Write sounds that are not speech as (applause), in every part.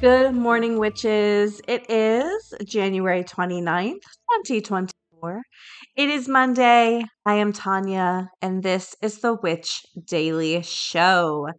Good morning, witches. It is January 29th, 2024. It is Monday. I am Tonya, and this is the Witch Daily Show.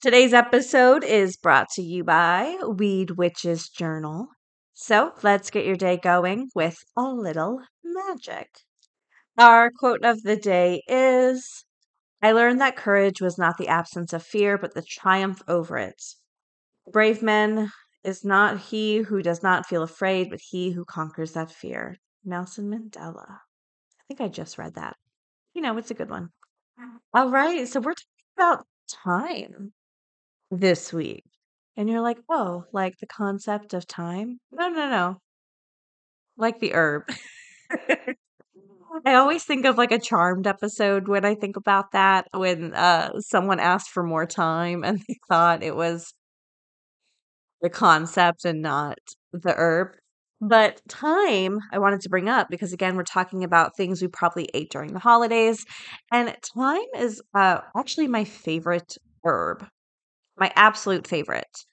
Today's episode is brought to you by Weed Witches Journal. So let's get your day going with a little magic. Our quote of the day is I learned that courage was not the absence of fear, but the triumph over it. Brave men is not he who does not feel afraid, but he who conquers that fear. Nelson Mandela. I think I just read that. You know, it's a good one. All right. So we're talking about thyme this week. And you're like, oh, like the concept of time? No, no, no. Like the herb. I always think of like a charmed episode when I think about that when uh someone asked for more time and they thought it was the concept and not the herb. But thyme, I wanted to bring up because again, we're talking about things we probably ate during the holidays. And thyme is uh, actually my favorite herb, my absolute favorite.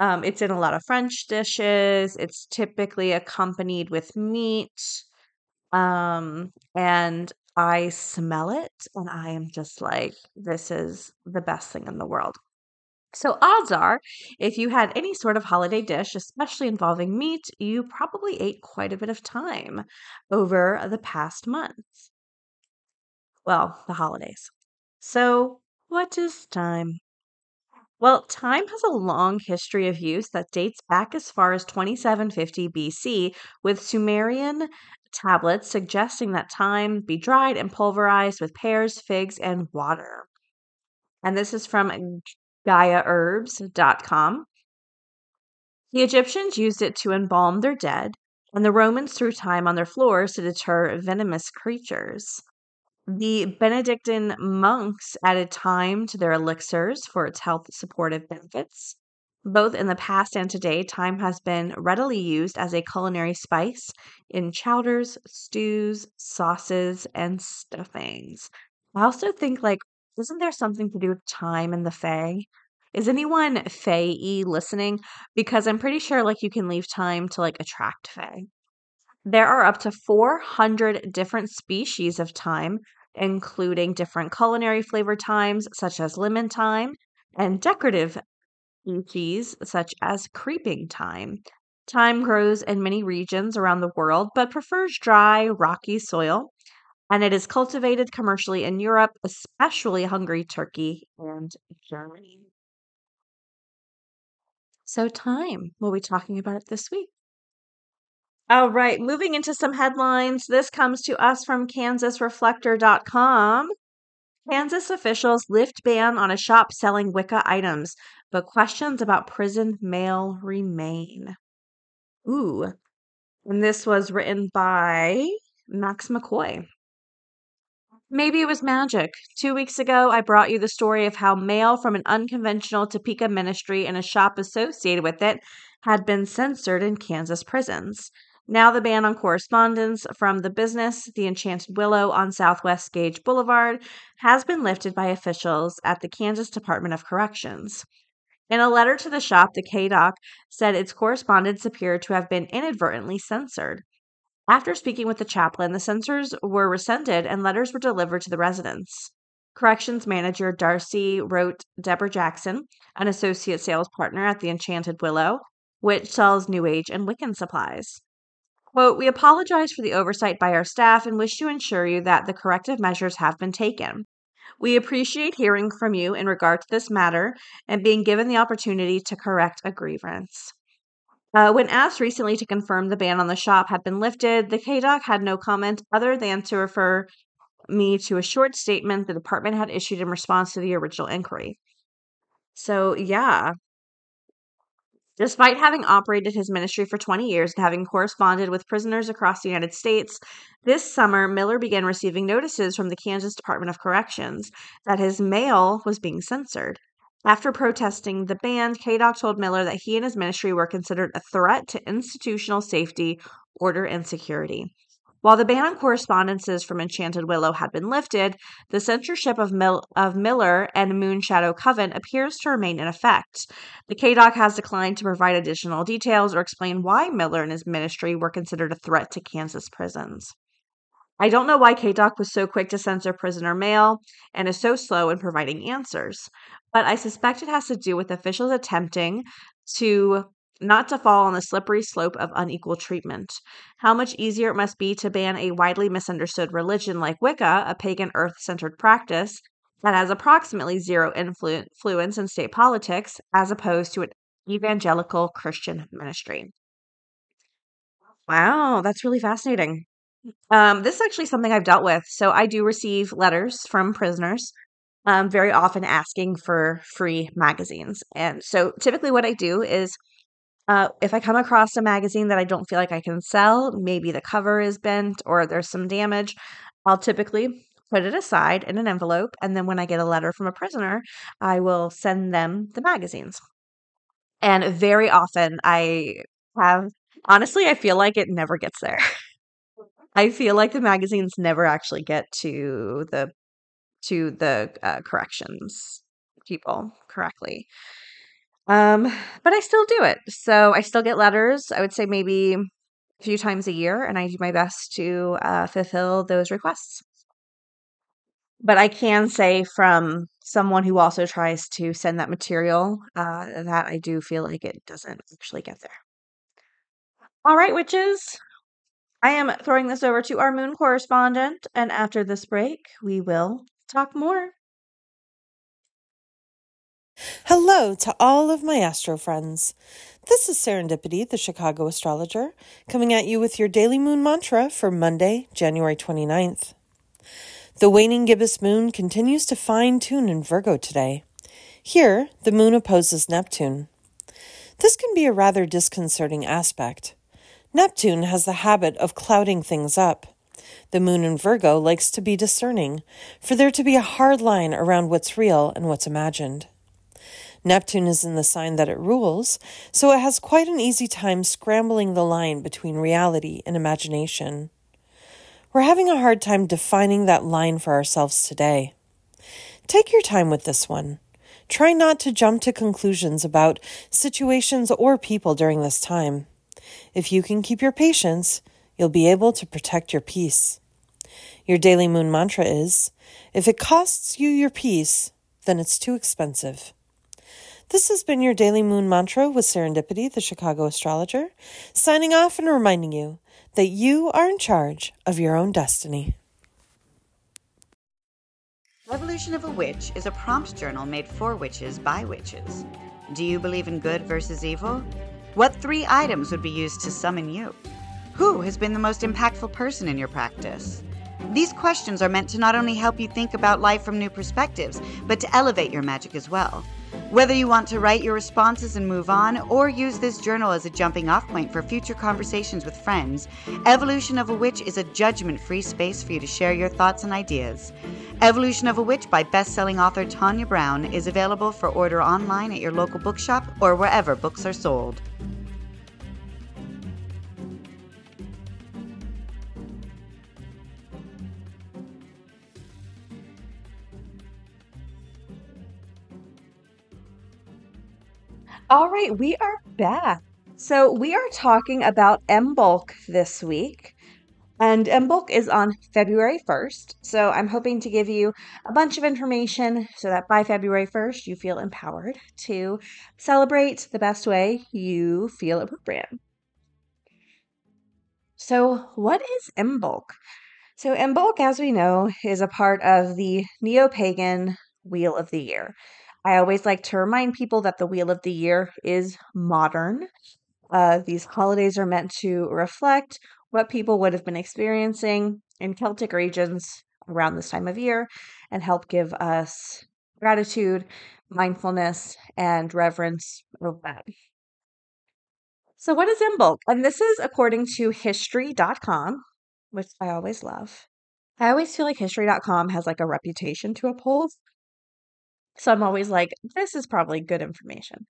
Um, it's in a lot of French dishes. It's typically accompanied with meat. Um, and I smell it and I am just like, this is the best thing in the world. So, odds are, if you had any sort of holiday dish, especially involving meat, you probably ate quite a bit of thyme over the past month. Well, the holidays. So, what is thyme? Well, thyme has a long history of use that dates back as far as 2750 BC, with Sumerian tablets suggesting that thyme be dried and pulverized with pears, figs, and water. And this is from GaiaHerbs.com. The Egyptians used it to embalm their dead, and the Romans threw thyme on their floors to deter venomous creatures. The Benedictine monks added thyme to their elixirs for its health supportive benefits. Both in the past and today, thyme has been readily used as a culinary spice in chowders, stews, sauces, and stuffings. I also think, like, isn't there something to do with thyme and the Fae? Is anyone Fae listening? Because I'm pretty sure like you can leave thyme to like attract Fae. There are up to 400 different species of thyme, including different culinary flavor thymes such as lemon thyme and decorative species such as creeping thyme. Thyme grows in many regions around the world but prefers dry, rocky soil and it is cultivated commercially in Europe, especially Hungary, Turkey, and Germany. So, thyme. We'll be talking about it this week. All right, moving into some headlines. This comes to us from KansasReflector.com. Kansas officials lift ban on a shop selling Wicca items, but questions about prison mail remain. Ooh. And this was written by Max McCoy. Maybe it was magic. Two weeks ago, I brought you the story of how mail from an unconventional Topeka ministry and a shop associated with it had been censored in Kansas prisons. Now, the ban on correspondence from the business, the Enchanted Willow on Southwest Gage Boulevard, has been lifted by officials at the Kansas Department of Corrections. In a letter to the shop, the KDOC said its correspondence appeared to have been inadvertently censored. After speaking with the chaplain, the censors were rescinded and letters were delivered to the residents. Corrections manager Darcy wrote Deborah Jackson, an associate sales partner at the Enchanted Willow, which sells New Age and Wiccan supplies. Quote, We apologize for the oversight by our staff and wish to ensure you that the corrective measures have been taken. We appreciate hearing from you in regard to this matter and being given the opportunity to correct a grievance. Uh, when asked recently to confirm the ban on the shop had been lifted, the KDOC had no comment other than to refer me to a short statement the department had issued in response to the original inquiry. So, yeah, Despite having operated his ministry for 20 years and having corresponded with prisoners across the United States, this summer Miller began receiving notices from the Kansas Department of Corrections that his mail was being censored. After protesting the ban, KDOC told Miller that he and his ministry were considered a threat to institutional safety, order, and security. While the ban on correspondences from Enchanted Willow had been lifted, the censorship of, Mil- of Miller and Moonshadow Coven appears to remain in effect. The KDOC has declined to provide additional details or explain why Miller and his ministry were considered a threat to Kansas prisons. I don't know why KDOC was so quick to censor prisoner mail and is so slow in providing answers, but I suspect it has to do with officials attempting to not to fall on the slippery slope of unequal treatment. How much easier it must be to ban a widely misunderstood religion like Wicca, a pagan earth centered practice that has approximately zero influence in state politics, as opposed to an evangelical Christian ministry. Wow, that's really fascinating. Um, this is actually something I've dealt with. So I do receive letters from prisoners um, very often asking for free magazines. And so typically what I do is uh, if I come across a magazine that I don't feel like I can sell, maybe the cover is bent or there's some damage, I'll typically put it aside in an envelope. And then when I get a letter from a prisoner, I will send them the magazines. And very often I have, honestly, I feel like it never gets there. (laughs) I feel like the magazines never actually get to the to the uh, corrections people correctly. Um, but I still do it. So I still get letters. I would say maybe a few times a year, and I do my best to uh, fulfill those requests. But I can say from someone who also tries to send that material uh, that I do feel like it doesn't actually get there. All right, witches. I am throwing this over to our moon correspondent, and after this break, we will talk more. Hello to all of my astro friends. This is Serendipity, the Chicago astrologer, coming at you with your daily moon mantra for Monday, January 29th. The waning gibbous moon continues to fine tune in Virgo today. Here, the moon opposes Neptune. This can be a rather disconcerting aspect. Neptune has the habit of clouding things up. The moon in Virgo likes to be discerning, for there to be a hard line around what's real and what's imagined. Neptune is in the sign that it rules, so it has quite an easy time scrambling the line between reality and imagination. We're having a hard time defining that line for ourselves today. Take your time with this one. Try not to jump to conclusions about situations or people during this time. If you can keep your patience, you'll be able to protect your peace. Your daily moon mantra is if it costs you your peace, then it's too expensive. This has been your daily moon mantra with Serendipity, the Chicago astrologer, signing off and reminding you that you are in charge of your own destiny. Evolution of a Witch is a prompt journal made for witches by witches. Do you believe in good versus evil? What three items would be used to summon you? Who has been the most impactful person in your practice? These questions are meant to not only help you think about life from new perspectives, but to elevate your magic as well. Whether you want to write your responses and move on, or use this journal as a jumping off point for future conversations with friends, Evolution of a Witch is a judgment free space for you to share your thoughts and ideas. Evolution of a Witch by best selling author Tonya Brown is available for order online at your local bookshop or wherever books are sold. All right, we are back. So we are talking about Imbolc this week. And Imbolc is on February 1st. So I'm hoping to give you a bunch of information so that by February 1st, you feel empowered to celebrate the best way you feel appropriate. So, what is Imbolc? So, Imbolc, as we know, is a part of the neo pagan Wheel of the Year. I always like to remind people that the Wheel of the Year is modern. Uh, these holidays are meant to reflect what people would have been experiencing in Celtic regions around this time of year and help give us gratitude, mindfulness, and reverence of that. So, what is Imbolc? And this is according to history.com, which I always love. I always feel like history.com has like a reputation to uphold. So, I'm always like, this is probably good information.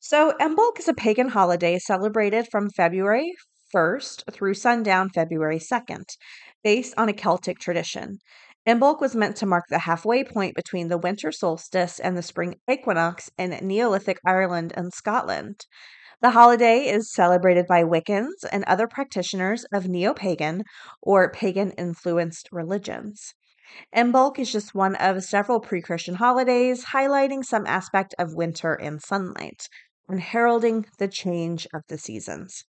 So, Imbolc is a pagan holiday celebrated from February 1st through sundown February 2nd, based on a Celtic tradition. Imbolc was meant to mark the halfway point between the winter solstice and the spring equinox in Neolithic Ireland and Scotland. The holiday is celebrated by Wiccans and other practitioners of neo pagan or pagan influenced religions. Imbolc is just one of several pre Christian holidays highlighting some aspect of winter and sunlight and heralding the change of the seasons.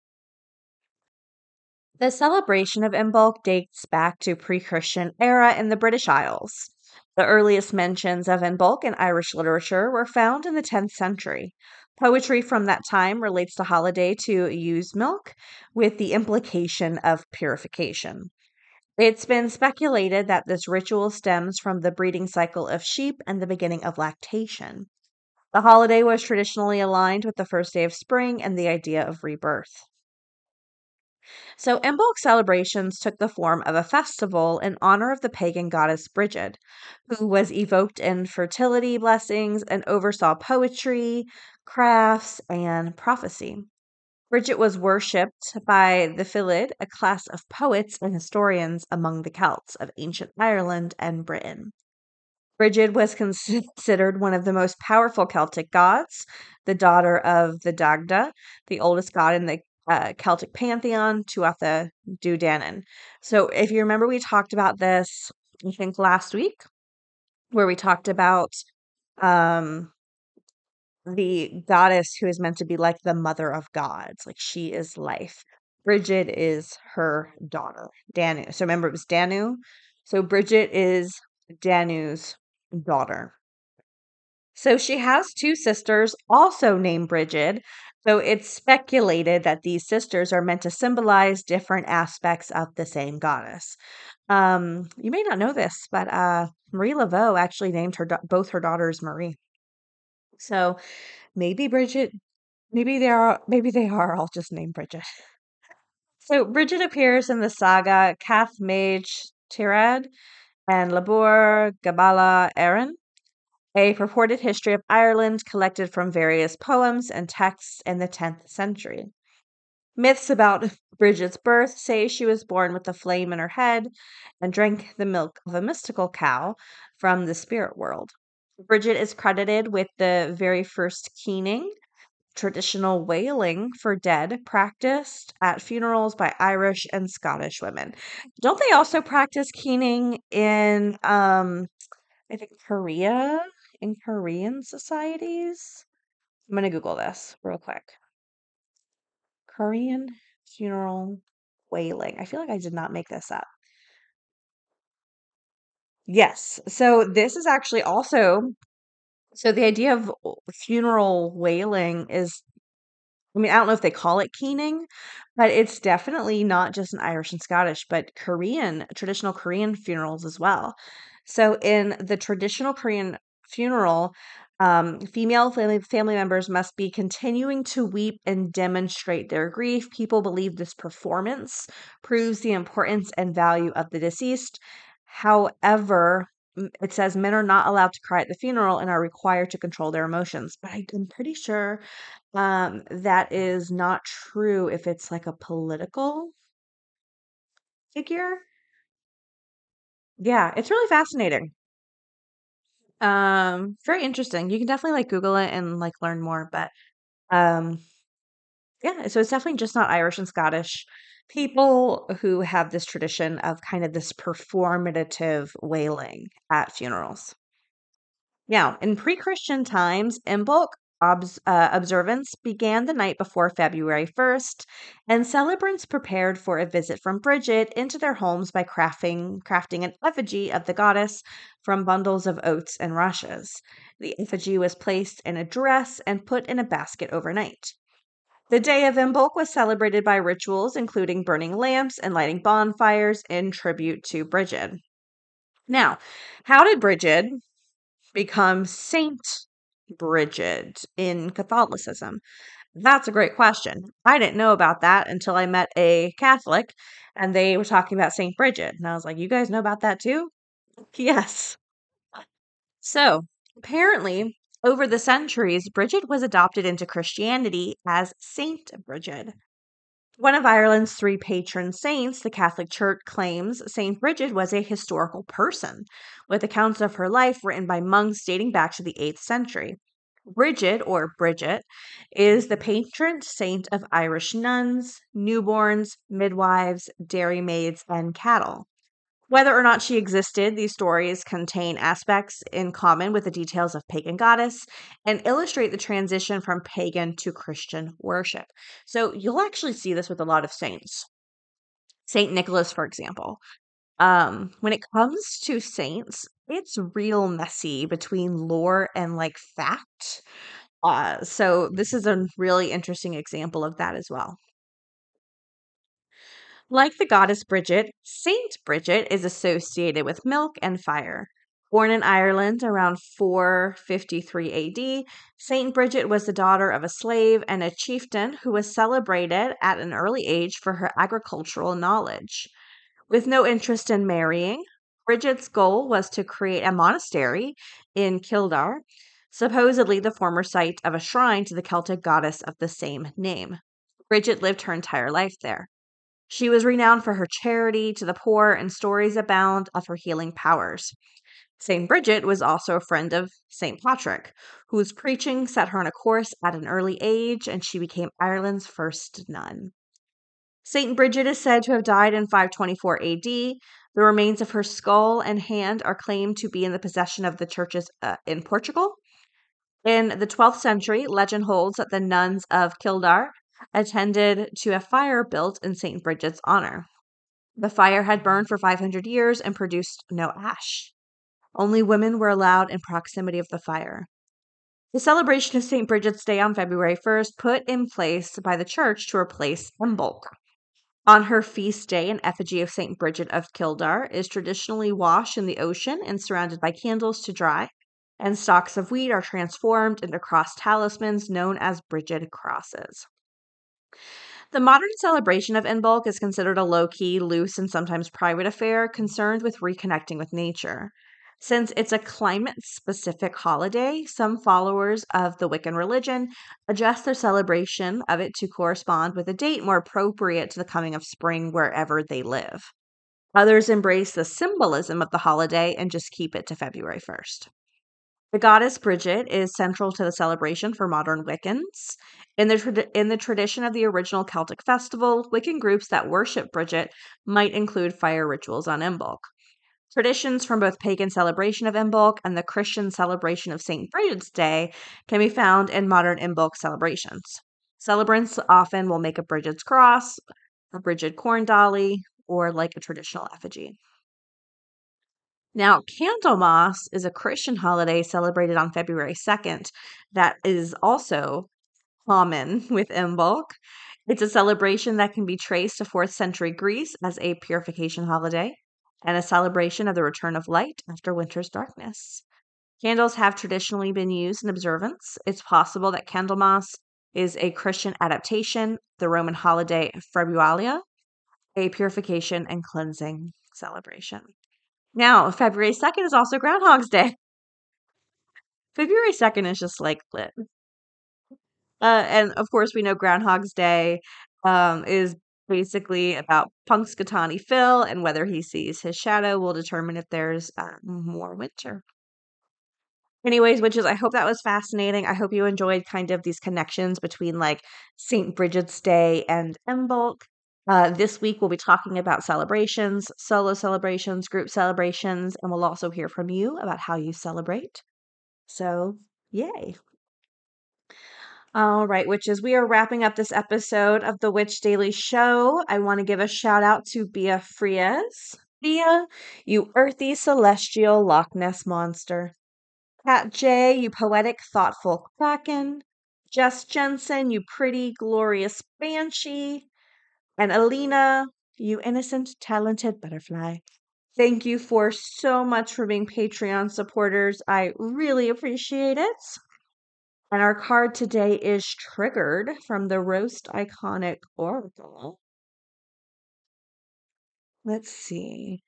The celebration of Imbolc dates back to pre-Christian era in the British Isles. The earliest mentions of Imbolc in Irish literature were found in the 10th century. Poetry from that time relates the holiday to ewe's milk, with the implication of purification. It's been speculated that this ritual stems from the breeding cycle of sheep and the beginning of lactation. The holiday was traditionally aligned with the first day of spring and the idea of rebirth. So, Imbolc celebrations took the form of a festival in honor of the pagan goddess Brigid, who was evoked in fertility blessings and oversaw poetry, crafts, and prophecy. Brigid was worshipped by the Filid, a class of poets and historians among the Celts of ancient Ireland and Britain. Brigid was (laughs) considered one of the most powerful Celtic gods, the daughter of the Dagda, the oldest god in the uh, Celtic pantheon, Tuatha Dé Danann. So, if you remember, we talked about this, I think, last week, where we talked about um, the goddess who is meant to be like the mother of gods, like she is life. Bridget is her daughter, Danu. So remember, it was Danu. So Bridget is Danu's daughter. So she has two sisters, also named Bridget. so it's speculated that these sisters are meant to symbolize different aspects of the same goddess. Um, you may not know this, but uh, Marie Laveau actually named her both her daughters Marie. So maybe Bridget, maybe they are, maybe they are all just named Bridget. So Bridget appears in the saga Cath Maige Tuired and Lebor Gabála Érenn a purported history of Ireland collected from various poems and texts in the 10th century. Myths about Bridget's birth say she was born with a flame in her head and drank the milk of a mystical cow from the spirit world. Bridget is credited with the very first keening, traditional wailing for dead practiced at funerals by Irish and Scottish women. Don't they also practice keening in um I think Korea in Korean societies. I'm going to Google this real quick. Korean funeral wailing. I feel like I did not make this up. Yes. So this is actually also so the idea of funeral wailing is I mean, I don't know if they call it keening, but it's definitely not just an Irish and Scottish, but Korean, traditional Korean funerals as well. So in the traditional Korean funeral, um, female family, family members must be continuing to weep and demonstrate their grief. People believe this performance proves the importance and value of the deceased. However, it says men are not allowed to cry at the funeral and are required to control their emotions. But I'm pretty sure um, that is not true if it's like a political figure. Yeah, it's really fascinating. Um, very interesting. You can definitely like Google it and like learn more, but um yeah, so it's definitely just not Irish and Scottish people who have this tradition of kind of this performative wailing at funerals. Now, in pre-Christian times, Imbolc obs- uh, observance began the night before February 1st, and celebrants prepared for a visit from Bridget into their homes by crafting, crafting an effigy of the goddess from bundles of oats and rushes. The effigy was placed in a dress and put in a basket overnight. The day of Imbolc was celebrated by rituals including burning lamps and lighting bonfires in tribute to Brigid. Now, how did Brigid become Saint Brigid in Catholicism. That's a great question. I didn't know about that until I met a Catholic and they were talking about St. Bridget. And I was like, You guys know about that too? (laughs) Yes. So, apparently, over the centuries, Bridget was adopted into Christianity as Saint Bridget. One of Ireland's three patron saints, the Catholic Church claims St. Bridget was a historical person, with accounts of her life written by monks dating back to the 8th century. Bridget, or Bridget, is the patron saint of Irish nuns, newborns, midwives, dairymaids, and cattle. Whether or not she existed, these stories contain aspects in common with the details of pagan goddess and illustrate the transition from pagan to Christian worship. So you'll actually see this with a lot of saints. Saint Nicholas, for example. Um, when it comes to saints, it's real messy between lore and like fact. Uh, so this is a really interesting example of that as well. Like the goddess Bridget, Saint Bridget is associated with milk and fire. Born in Ireland around 453 AD, Saint Bridget was the daughter of a slave and a chieftain who was celebrated at an early age for her agricultural knowledge. With no interest in marrying, Bridget's goal was to create a monastery in Kildare, supposedly the former site of a shrine to the Celtic goddess of the same name. Bridget lived her entire life there. She was renowned for her charity to the poor, and stories abound of her healing powers. St. Bridget was also a friend of St. Patrick, whose preaching set her on a course at an early age, and she became Ireland's first nun. St. Bridget is said to have died in 524 AD. The remains of her skull and hand are claimed to be in the possession of the churches uh, in Portugal. In the 12th century, legend holds that the nuns of Kildare attended to a fire built in St. Bridget's honor. The fire had burned for 500 years and produced no ash. Only women were allowed in proximity of the fire. The celebration of St. Bridget's Day on February 1st put in place by the church to replace Imbolc, on her feast day, an effigy of St. Bridget of Kildare is traditionally washed in the ocean and surrounded by candles to dry, and stalks of wheat are transformed into cross talismans known as Bridget crosses. The modern celebration of Imbolc is considered a low key, loose, and sometimes private affair concerned with reconnecting with nature. Since it's a climate specific holiday, some followers of the Wiccan religion adjust their celebration of it to correspond with a date more appropriate to the coming of spring wherever they live. Others embrace the symbolism of the holiday and just keep it to February 1st. The goddess Bridget is central to the celebration for modern Wiccans. In the, in the tradition of the original Celtic festival, Wiccan groups that worship Bridget might include fire rituals on Imbolc. Traditions from both pagan celebration of Imbolc and the Christian celebration of St. Bridget's Day can be found in modern Imbolc celebrations. Celebrants often will make a Bridget's cross, a Bridget corn dolly, or like a traditional effigy. Now, Candlemas is a Christian holiday celebrated on February 2nd that is also common (laughs) with Imbolc. It's a celebration that can be traced to 4th century Greece as a purification holiday and a celebration of the return of light after winter's darkness. Candles have traditionally been used in observance. It's possible that Candlemas is a Christian adaptation, the Roman holiday Februalia, a purification and cleansing celebration. Now, February 2nd is also Groundhog's Day. (laughs) February 2nd is just like lit. Uh, and of course, we know Groundhog's Day um, is basically about Punxsutawney Phil and whether he sees his shadow will determine if there's uh, more winter. Anyways, witches, I hope that was fascinating. I hope you enjoyed kind of these connections between like St. Bridget's Day and Imbolc. Uh, this week, we'll be talking about celebrations, solo celebrations, group celebrations, and we'll also hear from you about how you celebrate. So, yay. All right, witches, we are wrapping up this episode of the Witch Daily Show. I want to give a shout out to Bia Frias. Bia, you earthy celestial Loch Ness monster. Cat J, you poetic, thoughtful kraken. Jess Jensen, you pretty, glorious banshee. And Alina, you innocent, talented butterfly. Thank you for so much for being Patreon supporters. I really appreciate it. And our card today is Triggered from the Roast Iconic Oracle. Let's see.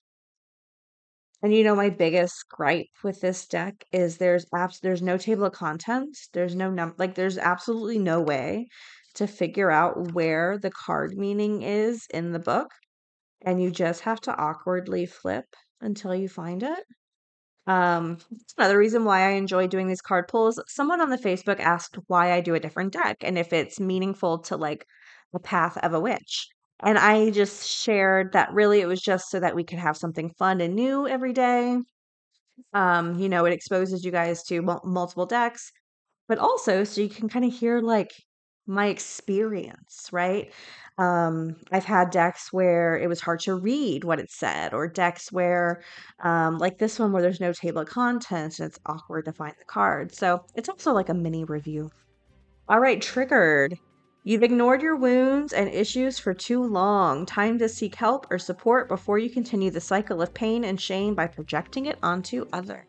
And you know my biggest gripe with this deck is there's abs there's no table of contents. There's no num like there's absolutely no way to figure out where the card meaning is in the book. And you just have to awkwardly flip until you find it. Um, another reason why I enjoy doing these card pulls. Someone on the Facebook asked why I do a different deck and if it's meaningful to like the path of a witch. And I just shared that really it was just so that we could have something fun and new every day. Um, you know, it exposes you guys to mul- multiple decks, but also so you can kind of hear like my experience, right? Um, I've had decks where it was hard to read what it said, or decks where, um, like this one, where there's no table of contents and it's awkward to find the card. So it's also like a mini review. All right, triggered. You've ignored your wounds and issues for too long. Time to seek help or support before you continue the cycle of pain and shame by projecting it onto others.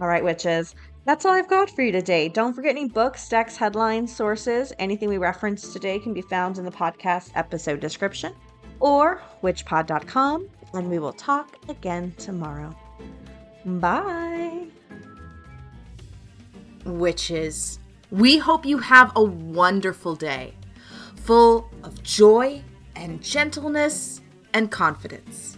All right, witches. That's all I've got for you today. Don't forget any books, decks, headlines, sources. Anything we referenced today can be found in the podcast episode description or witchpod.com, and we will talk again tomorrow. Bye. Witches, we hope you have a wonderful day, full of joy and gentleness and confidence.